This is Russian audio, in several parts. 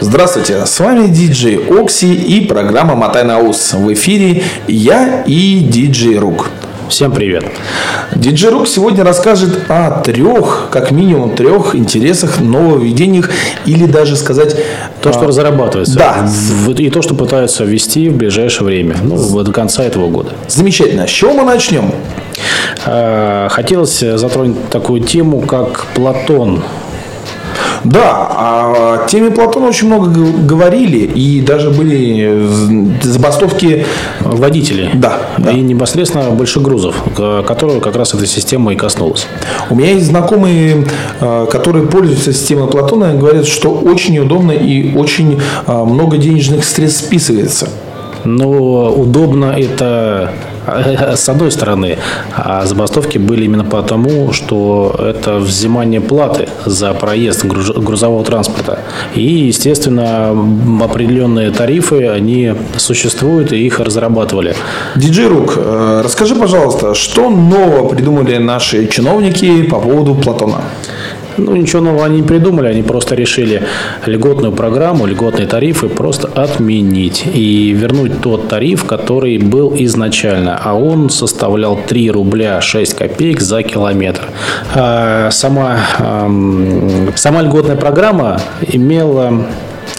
Здравствуйте, с вами диджей Окси и программа Мотай на ус. В эфире я и диджей Рук. Всем привет. Диджей Рук сегодня расскажет о трех, как минимум трех интересах, нововведениях или даже сказать... То, что а, разрабатывается. Да. И то, что пытаются ввести в ближайшее время, ну, до конца этого года. Замечательно. С чего мы начнем? А, хотелось затронуть такую тему, как Платон да, о теме Платона очень много говорили, и даже были забастовки водителей. Да, да. И непосредственно больше грузов, которого как раз эта система и коснулась. У меня есть знакомые, э, которые пользуются системой Платона, говорят, что очень удобно и очень э, много денежных средств списывается. Но удобно это с одной стороны, а забастовки были именно потому, что это взимание платы за проезд грузового транспорта. И, естественно, определенные тарифы, они существуют, и их разрабатывали. Диджей Рук, э, расскажи, пожалуйста, что нового придумали наши чиновники по поводу Платона? Ну, ничего нового они не придумали, они просто решили льготную программу, льготные тарифы просто отменить и вернуть тот тариф, который был изначально, а он составлял 3 рубля 6 копеек за километр. А сама, сама льготная программа имела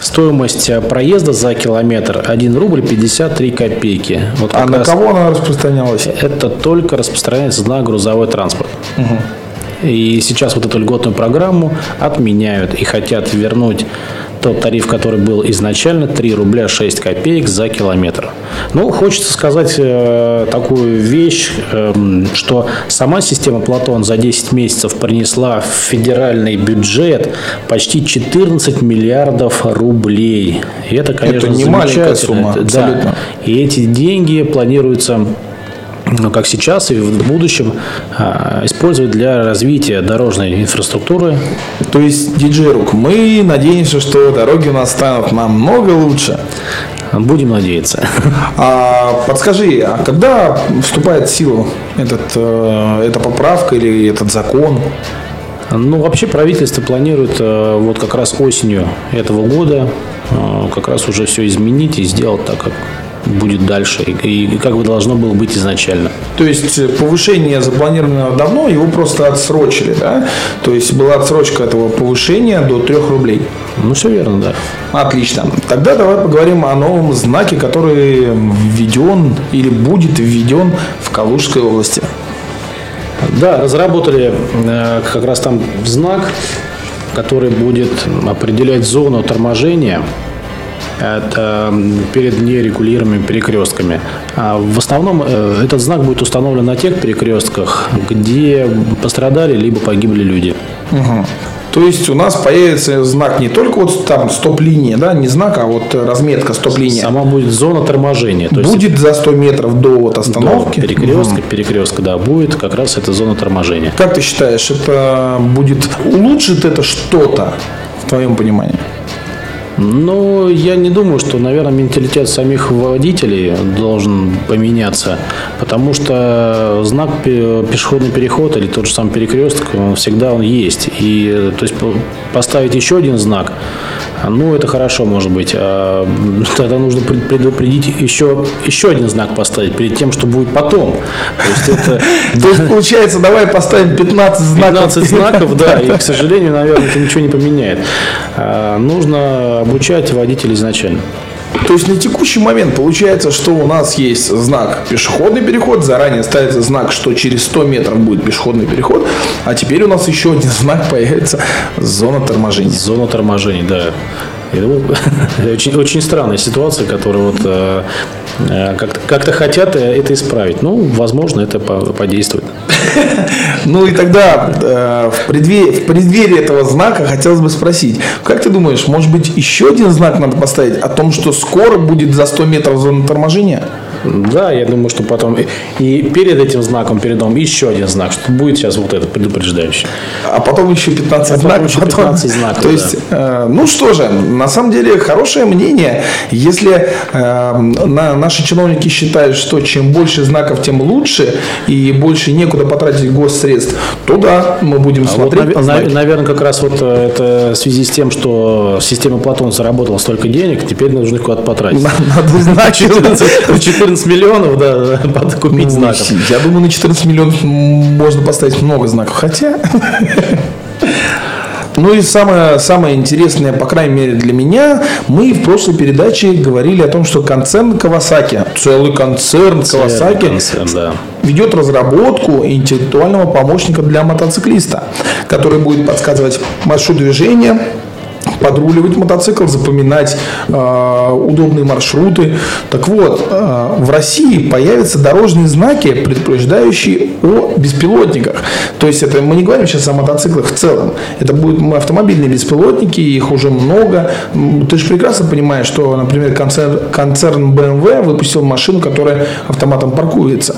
Стоимость проезда за километр 1 рубль 53 копейки. Вот а на кого она распространялась? Это только распространяется на грузовой транспорт. Угу. И сейчас вот эту льготную программу отменяют и хотят вернуть тот тариф, который был изначально, 3 рубля 6 копеек за километр. Ну, хочется сказать э, такую вещь, э, что сама система Платон за 10 месяцев принесла в федеральный бюджет почти 14 миллиардов рублей. И это, конечно, это не маленькая сумма, абсолютно. Да. И эти деньги планируются как сейчас и в будущем, а, использовать для развития дорожной инфраструктуры. То есть, диджей Рук, мы надеемся, что дороги у нас станут намного лучше. Будем надеяться. А, подскажи, а когда вступает в силу этот, э, эта поправка или этот закон? Ну, вообще правительство планирует э, вот как раз осенью этого года э, как раз уже все изменить и сделать так, как будет дальше и как бы должно было быть изначально. То есть э, повышение запланировано давно, его просто отсрочили, да? То есть была отсрочка этого повышения до 3 рублей. Ну, все верно, да. Отлично. Тогда давай поговорим о новом знаке, который введен или будет введен в Калужской области. Да, разработали э, как раз там знак, который будет определять зону торможения это перед нерегулируемыми перекрестками. А в основном э, этот знак будет установлен на тех перекрестках, где пострадали либо погибли люди. Угу. То есть у нас появится знак не только вот там стоп-линия, да, не знак, а вот разметка стоп-линия. Сама будет зона торможения. То будет есть, за 100 метров до вот остановки? До перекрестка, угу. перекрестка, да, будет как раз эта зона торможения. Как ты считаешь, это будет улучшит это что-то в твоем понимании? Ну, я не думаю, что, наверное, менталитет самих водителей должен поменяться, потому что знак пешеходный переход или тот же самый перекресток, он всегда он есть. И то есть поставить еще один знак, ну, это хорошо, может быть. А, тогда нужно предупредить еще, еще один знак поставить перед тем, что будет потом. То есть, это... То есть получается, давай поставим 15 знаков. 15 знаков, да, и, к сожалению, наверное, это ничего не поменяет. А, нужно обучать водителей изначально. То есть на текущий момент получается, что у нас есть знак пешеходный переход, заранее ставится знак, что через 100 метров будет пешеходный переход, а теперь у нас еще один знак появится зона торможения. Зона торможения, да. Это очень, очень странная ситуация, которую вот э, э как-то, как-то хотят это исправить. Ну, возможно, это подействует. Ну и тогда э, в, преддверии, в преддверии этого знака хотелось бы спросить, как ты думаешь, может быть еще один знак надо поставить о том, что скоро будет за 100 метров зона торможения? Да, я думаю, что потом и- и перед этим знаком передом еще один знак, что будет сейчас вот этот предупреждающий. А потом еще 15 А потом знаков. еще 15 знаков, То да. есть, э, ну что же, на самом деле хорошее мнение. Если э, на, наши чиновники считают, что чем больше знаков, тем лучше, и больше некуда потратить госсредств, то да, мы будем А вот, смотреть. наве- наверное, как раз вот э, это в связи с тем, что система Платон заработала столько денег, теперь нужно их куда-то потратить. Надо знать, 14, 14 миллионов, да, надо купить Ну, знаков. Я думаю, на 14 миллионов можно поставить много знаков. Хотя... Ну и самое, самое интересное, по крайней мере для меня, мы в прошлой передаче говорили о том, что концерн Kawasaki, целый концерн Концерн, да. ведет разработку интеллектуального помощника для мотоциклиста, который будет подсказывать маршрут движения, подруливать мотоцикл, запоминать э, удобные маршруты. Так вот, э, в России появятся дорожные знаки, предупреждающие о беспилотниках. То есть это мы не говорим сейчас о мотоциклах в целом. Это будут автомобильные беспилотники, их уже много. Ты же прекрасно понимаешь, что, например, концерн, концерн BMW выпустил машину, которая автоматом паркуется.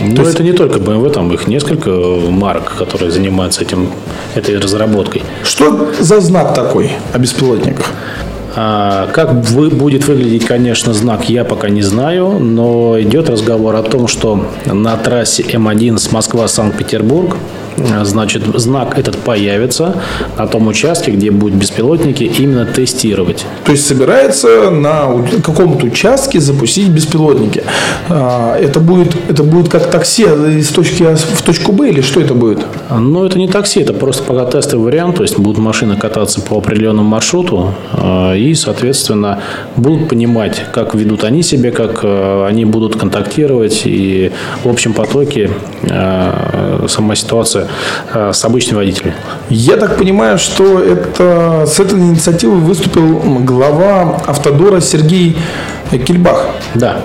Но это не только BMW, там их несколько марок, которые занимаются этим, этой разработкой. Что за знак такой беспилотниках? А как вы, будет выглядеть, конечно, знак, я пока не знаю, но идет разговор о том, что на трассе М1 с Москва-Санкт-Петербург, значит, знак этот появится на том участке, где будут беспилотники именно тестировать. То есть собирается на каком-то участке запустить беспилотники. А, Это будет, это будет как такси из точки А в точку Б или что это будет? Но это не такси, это просто пока тестовый вариант, то есть будут машины кататься по определенному маршруту и, соответственно, будут понимать, как ведут они себя, как они будут контактировать и в общем потоке сама ситуация с обычными водителями. Я так понимаю, что это с этой инициативой выступил глава Автодора Сергей Кельбах. Да,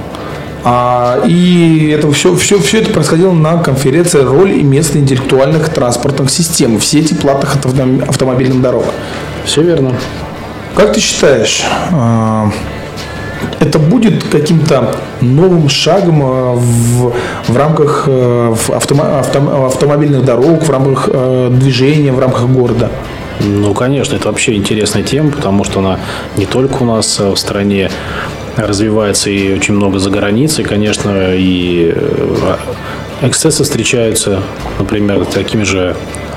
А, и это все, все, все это происходило на конференции «Роль и место интеллектуальных транспортных систем в сети платных автом- автомобильных дорог». все верно. Как ты считаешь, а, это будет каким-то новым шагом а, в, в рамках э, в автомо- автом- автомобильных дорог, в рамках э, движения, в рамках города? Ну, конечно, это вообще интересная тема, потому что она не только у нас э, в стране развивается и очень много за границей, конечно, и э, эксцессы встречаются, например, такими же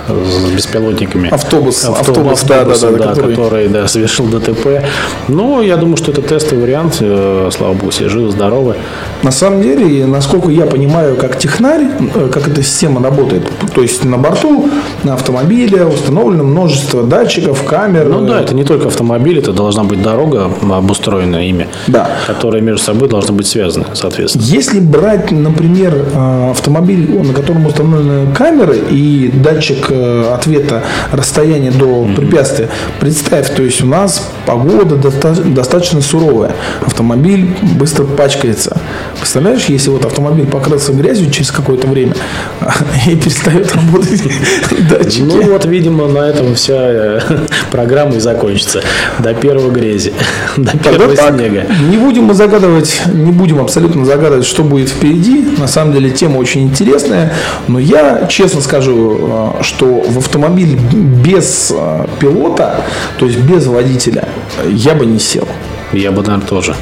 с беспилотниками. Автобус, Авто- автобус, да, да, автобусом, да, да, который- который да, совершил ДТП. Но я думаю, что это тестовый вариант. э, Слава богу, все живы, здоровы. На самом деле, насколько я понимаю, как технарь, э, как эта система работает, то есть на борту на автомобиле установлено множество датчиков, камер. Ну да, э, это не только автомобиль, это должна быть дорога, обустроенная ими, Да. которые между собой должны быть связаны, соответственно. Если брать, например, автомобиль, на котором установлены камеры и датчик э, ответа расстояния до препятствия, представь, то есть у нас погода доста- достаточно суровая, автомобиль быстро пачкается. Представляешь, если вот автомобиль покрылся грязью через какое-то время и перестает работать датчики. Ну вот, видимо, на этом вся э, программа и закончится. До первого грези, до Тогда первого так. снега. Не будем мы загадывать, не будем абсолютно загадывать, что будет впереди. На самом деле тема очень интересная. Но я честно скажу, э, что в автомобиль без э, пилота, то есть без водителя, я бы не сел. Я бы, наверное, тоже.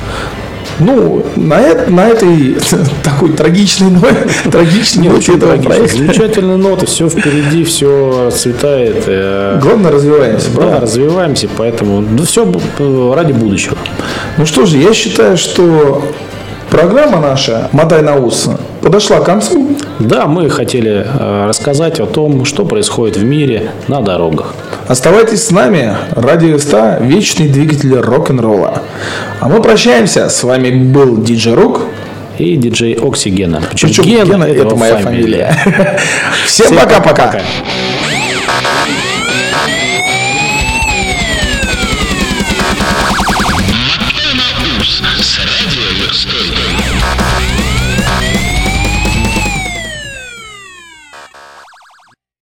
Ну, на, на этой такой трагичной, но- трагичной ноте этого проекта. Замечательные ноты, все впереди, все расцветает. э, Главное, развиваемся. Да, правда? развиваемся, поэтому ну, все ради будущего. Ну что же, я считаю, что программа наша «Мотай на ус» подошла к концу. Да, мы хотели э, рассказать о том, что происходит в мире на дорогах. Оставайтесь с нами. Радио СТА – вечный двигатель рок-н-ролла. А мы прощаемся. С вами был Диджей Рук. И диджей Оксигена. Причем, Причем Гена Гена – это моя фамилия. Всем пока-пока. пока.